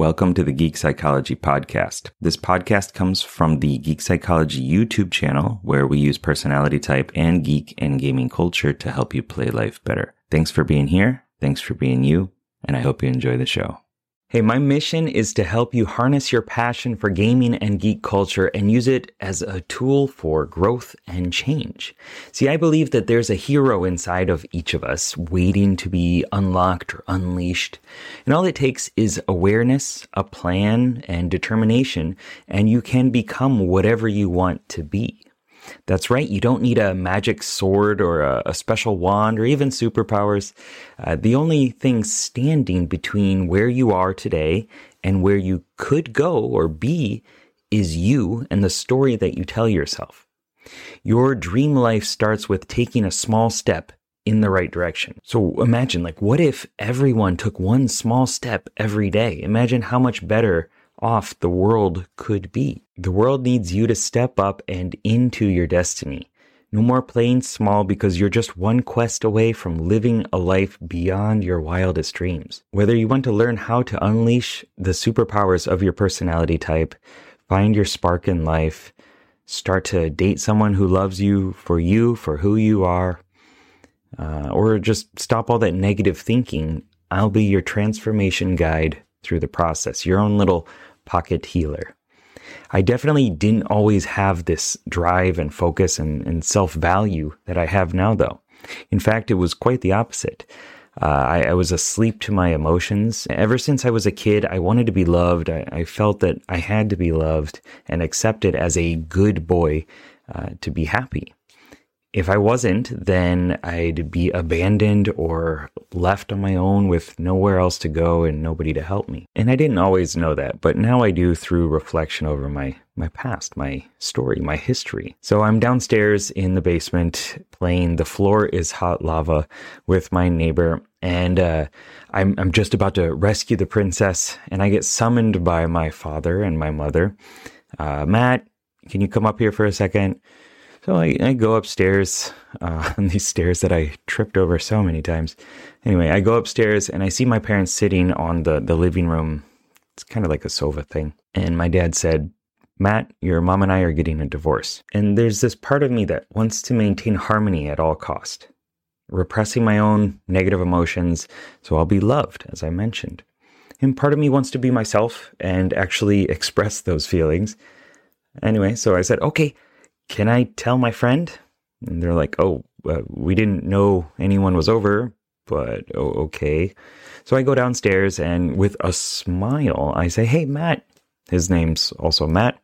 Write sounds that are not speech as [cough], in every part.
Welcome to the Geek Psychology Podcast. This podcast comes from the Geek Psychology YouTube channel, where we use personality type and geek and gaming culture to help you play life better. Thanks for being here. Thanks for being you. And I hope you enjoy the show. Hey, my mission is to help you harness your passion for gaming and geek culture and use it as a tool for growth and change. See, I believe that there's a hero inside of each of us waiting to be unlocked or unleashed. And all it takes is awareness, a plan, and determination, and you can become whatever you want to be. That's right, you don't need a magic sword or a, a special wand or even superpowers. Uh, the only thing standing between where you are today and where you could go or be is you and the story that you tell yourself. Your dream life starts with taking a small step in the right direction. So imagine, like, what if everyone took one small step every day? Imagine how much better off the world could be. The world needs you to step up and into your destiny. No more playing small because you're just one quest away from living a life beyond your wildest dreams. Whether you want to learn how to unleash the superpowers of your personality type, find your spark in life, start to date someone who loves you for you, for who you are, uh, or just stop all that negative thinking, I'll be your transformation guide through the process, your own little pocket healer. I definitely didn't always have this drive and focus and, and self value that I have now, though. In fact, it was quite the opposite. Uh, I, I, was asleep to my emotions. Ever since I was a kid, I wanted to be loved. I, I felt that I had to be loved and accepted as a good boy uh, to be happy if I wasn't, then I'd be abandoned or left on my own with nowhere else to go and nobody to help me. And I didn't always know that, but now I do through reflection over my my past, my story, my history. So I'm downstairs in the basement playing The Floor is Hot Lava with my neighbor and uh, I'm I'm just about to rescue the princess and I get summoned by my father and my mother. Uh, Matt, can you come up here for a second? So I, I go upstairs uh, [laughs] on these stairs that I tripped over so many times. Anyway, I go upstairs and I see my parents sitting on the, the living room. It's kind of like a sofa thing. And my dad said, Matt, your mom and I are getting a divorce. And there's this part of me that wants to maintain harmony at all cost, repressing my own negative emotions so I'll be loved, as I mentioned. And part of me wants to be myself and actually [laughs] express those feelings. Anyway, so I said, okay, can I tell my friend? And they're like, oh, uh, we didn't know anyone was over, but oh, okay. So I go downstairs and with a smile, I say, hey, Matt. His name's also Matt.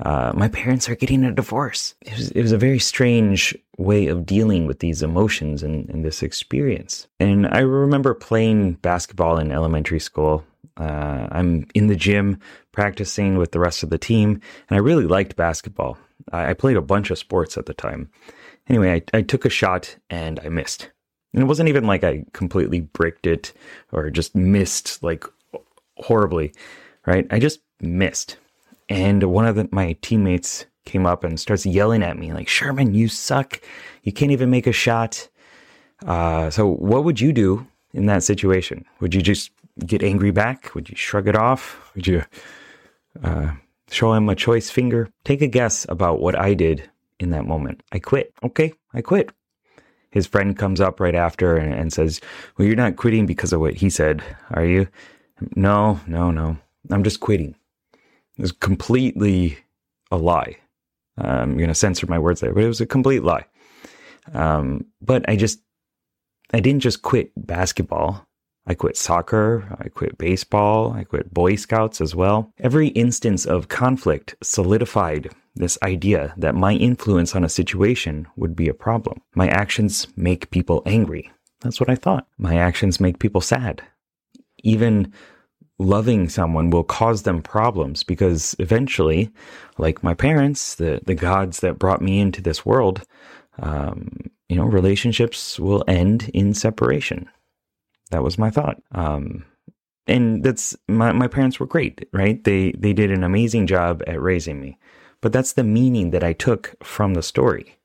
Uh, my parents are getting a divorce. It was, it was, a very strange way of dealing with these emotions and, and this experience. And I remember playing basketball in elementary school. Uh, I'm in the gym practicing with the rest of the team, and I really liked basketball. I, I played a bunch of sports at the time. Anyway, I, I took a shot and I missed. And it wasn't even like I completely bricked it or just missed like horribly, right? I just missed. And one of the, my teammates came up and starts yelling at me like, Sherman, you suck. You can't even make a shot. Uh, so what would you do in that situation? Would you just get angry back? Would you shrug it off? Would you uh, show him a choice finger. Take a guess about what I did in that moment. I quit. Okay, I quit. His friend comes up right after and, and says, Well, you're not quitting because of what he said, are you? No, no, no. I'm just quitting. It was completely a lie. I'm going to censor my words there, but it was a complete lie. Um, but I just, I didn't just quit basketball. I quit soccer, I quit baseball, I quit Boy Scouts as well. Every instance of conflict solidified this idea that my influence on a situation would be a problem. My actions make people angry. That's what I thought. My actions make people sad. Even loving someone will cause them problems because eventually, like my parents, the, the gods that brought me into this world, um, you know, relationships will end in separation. That was my thought. Um, and that's my, my parents were great, right? They they did an amazing job at raising me. But that's the meaning that I took from the story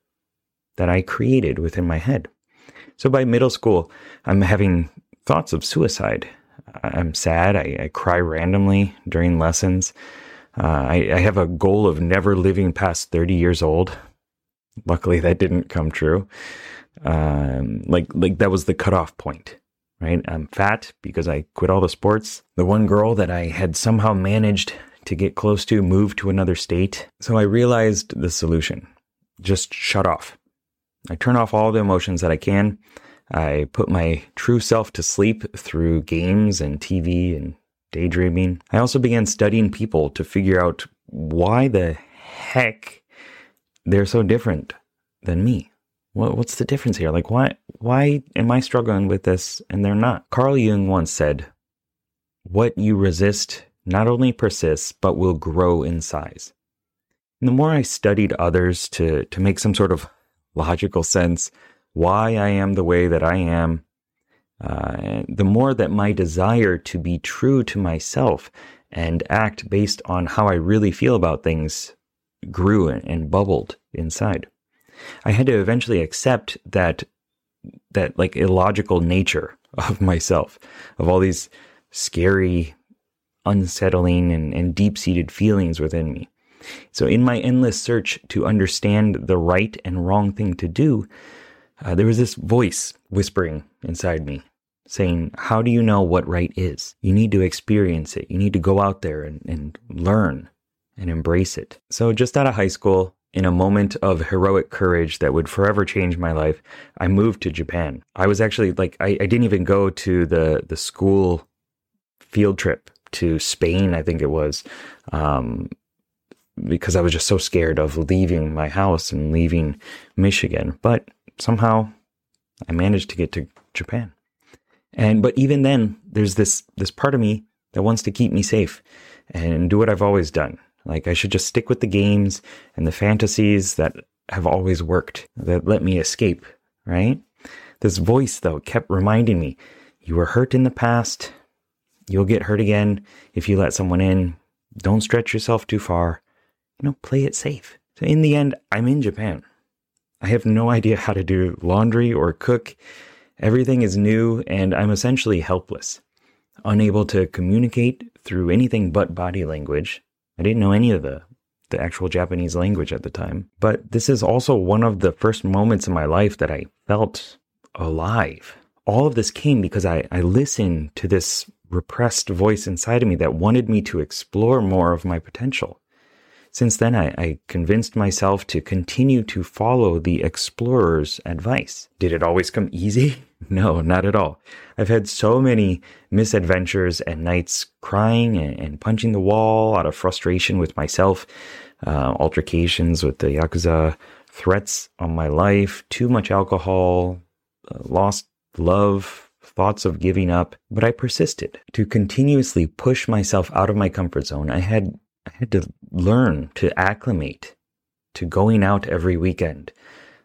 that I created within my head. So by middle school, I'm having thoughts of suicide. I'm sad. I, I cry randomly during lessons. Uh, I, I have a goal of never living past 30 years old. Luckily, that didn't come true. Um, like, like that was the cutoff point, right? I'm fat because I quit all the sports. The one girl that I had somehow managed to get close to moved to another state. So I realized the solution just shut off. I turn off all the emotions that I can. I put my true self to sleep through games and TV and daydreaming. I also began studying people to figure out why the heck they're so different than me. What, what's the difference here? Like, why, why am I struggling with this and they're not? Carl Jung once said, What you resist not only persists, but will grow in size. And the more I studied others to, to make some sort of logical sense why I am the way that I am, uh, the more that my desire to be true to myself and act based on how I really feel about things grew and bubbled inside. I had to eventually accept that that like illogical nature of myself, of all these scary, unsettling, and, and deep seated feelings within me. So, in my endless search to understand the right and wrong thing to do, uh, there was this voice whispering inside me saying, How do you know what right is? You need to experience it. You need to go out there and, and learn and embrace it. So, just out of high school, in a moment of heroic courage that would forever change my life, I moved to Japan. I was actually like, I, I didn't even go to the, the school field trip to Spain, I think it was, um, because I was just so scared of leaving my house and leaving Michigan. But somehow I managed to get to Japan. And but even then, there's this this part of me that wants to keep me safe and do what I've always done. Like I should just stick with the games and the fantasies that have always worked, that let me escape, right? This voice though kept reminding me, you were hurt in the past, you'll get hurt again if you let someone in. Don't stretch yourself too far. You know, play it safe. So in the end, I'm in Japan. I have no idea how to do laundry or cook. Everything is new, and I'm essentially helpless, unable to communicate through anything but body language. I didn't know any of the, the actual Japanese language at the time. But this is also one of the first moments in my life that I felt alive. All of this came because I, I listened to this repressed voice inside of me that wanted me to explore more of my potential. Since then, I, I, convinced myself to continue to follow the explorer's advice. Did it always come easy? [laughs] No, not at all. I've had so many misadventures and nights crying and, and punching the wall out of frustration with myself, uh, altercations with the Yakuza, threats on my life, too much alcohol, uh, lost love, thoughts of giving up, but I persisted. To continuously push myself out of my comfort zone, I had I had to learn to acclimate to going out every weekend.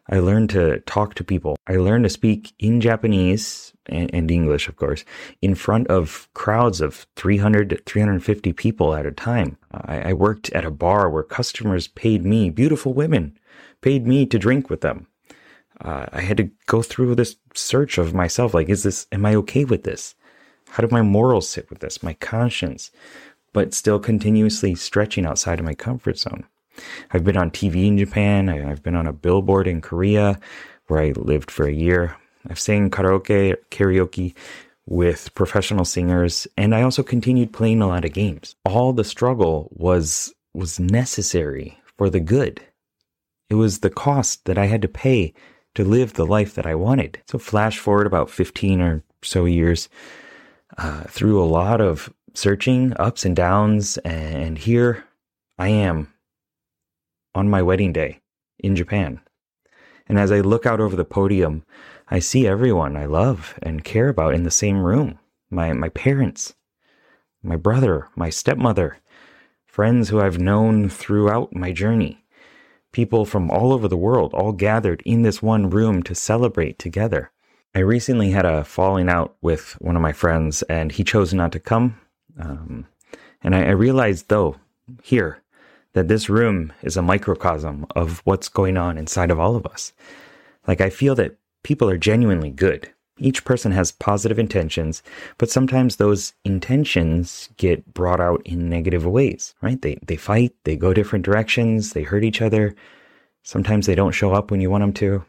I learned to talk to people. I learned to speak in Japanese and, and, English, of course, in front of crowds of 300 to 350 people at a time. I, I worked at a bar where customers paid me, beautiful women, paid me to drink with them. Uh, I had to go through this search of myself. Like, is this, am I okay with this? How do my morals sit with this? My conscience? but still continuously stretching outside of my comfort zone. I've been on TV in Japan. I've been on a billboard in Korea where I lived for a year. I've sang karaoke, karaoke with professional singers, and I also continued playing a lot of games. All the struggle was was necessary for the good. It was the cost that I had to pay to live the life that I wanted. So flash forward about 15 or so years uh, through a lot of searching ups and downs, and here I am on my wedding day in Japan. And as I look out over the podium, I see everyone I love and care about in the same room my, my parents, my brother, my stepmother, friends who I've known throughout my journey, people from all over the world, all gathered in this one room to celebrate together. I recently had a falling out with one of my friends, and he chose not to come um, and I, I realized, though, here, that this room is a microcosm of what's going on inside of all of us. Like, I feel that people are genuinely good. Each person has positive intentions, but sometimes those intentions get brought out in negative ways, right? They, they fight, they go different directions, they hurt each other. Sometimes they don't show up when you want them to.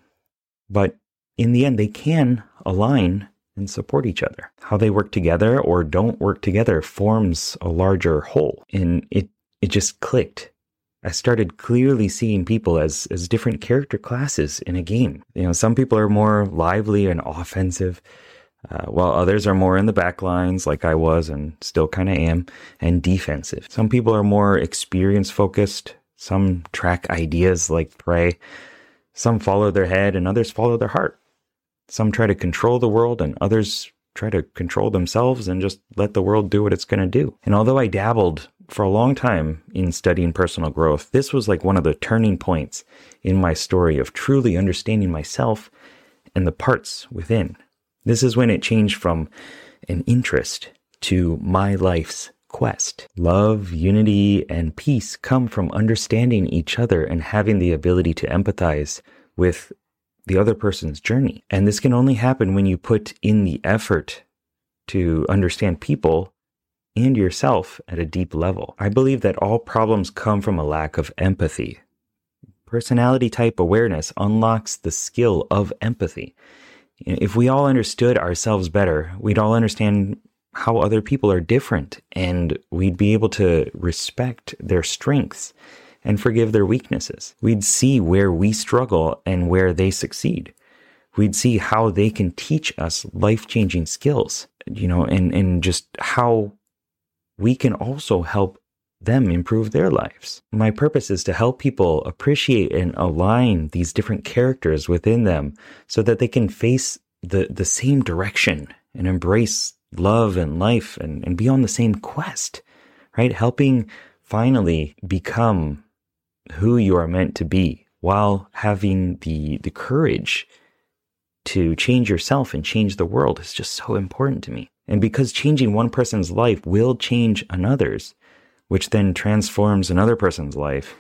But in the end, they can align and support each other. How they work together or don't work together forms a larger whole. And it, it just clicked. I started clearly seeing people as, as different character classes in a game. You know, some people are more lively and offensive, uh, while others are more in the back lines, like I was and still kind of am, and defensive. Some people are more experience focused. Some track ideas like prey. Some follow their head and others follow their heart. Some try to control the world and others try to control themselves and just let the world do what it's going to do. And although I dabbled for a long time in studying personal growth, this was like one of the turning points in my story of truly understanding myself and the parts within. This is when it changed from an interest to my life's quest. Love, unity, and peace come from understanding each other and having the ability to empathize with the other person's journey. And this can only happen when you put in the effort to understand people and yourself at a deep level. I believe that all problems come from a lack of empathy. Personality type awareness unlocks the skill of empathy. If we all understood ourselves better, we'd all understand how other people are different and we'd be able to respect their strengths and forgive their weaknesses. We'd see where we struggle and where they succeed. We'd see how they can teach us life changing skills, you know, and, and just how we can also help them improve their lives. My purpose is to help people appreciate and align these different characters within them so that they can face the, the same direction and embrace love and life and, and be on the same quest, right? Helping finally become who you are meant to be while having the, the courage to change yourself and change the world is just so important to me. And because changing one person's life will change another's, which then transforms another person's life,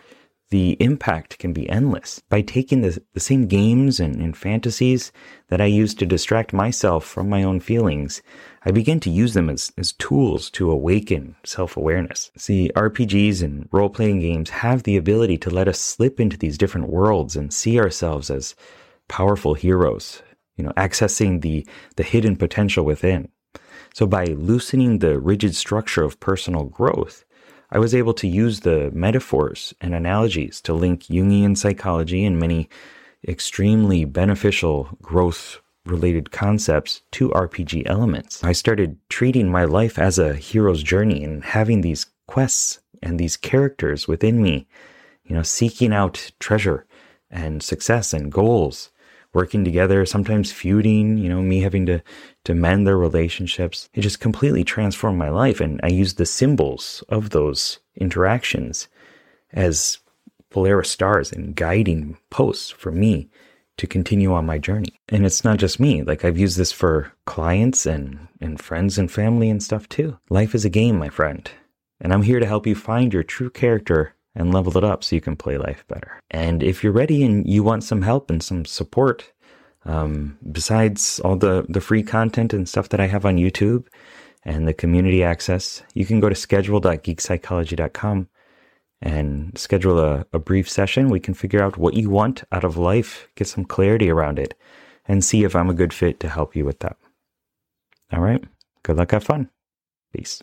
the impact can be endless. By taking the, the same games and, and fantasies that I use to distract myself from my own feelings, I begin to use them as, as tools to awaken self awareness. See, RPGs and role playing games have the ability to let us slip into these different worlds and see ourselves as powerful heroes, you know, accessing the, the hidden potential within. So by loosening the rigid structure of personal growth, I was able to use the metaphors and analogies to link Jungian psychology and many extremely beneficial growth related concepts to RPG elements. I started treating my life as a hero's journey and having these quests and these characters within me, you know, seeking out treasure and success and goals working together, sometimes feuding, you know, me having to, to mend their relationships. It just completely transformed my life. And I used the symbols of those interactions as Polaris stars and guiding posts for me to continue on my journey. And it's not just me. Like I've used this for clients and, and friends and family and stuff too. Life is a game, my friend. And I'm here to help you find your true character and level it up so you can play life better. And if you're ready and you want some help and some support, um, besides all the, the free content and stuff that I have on YouTube and the community access, you can go to schedule.geekpsychology.com and schedule a, a brief session. We can figure out what you want out of life, get some clarity around it, and see if I'm a good fit to help you with that. All right. Good luck. Have fun. Peace.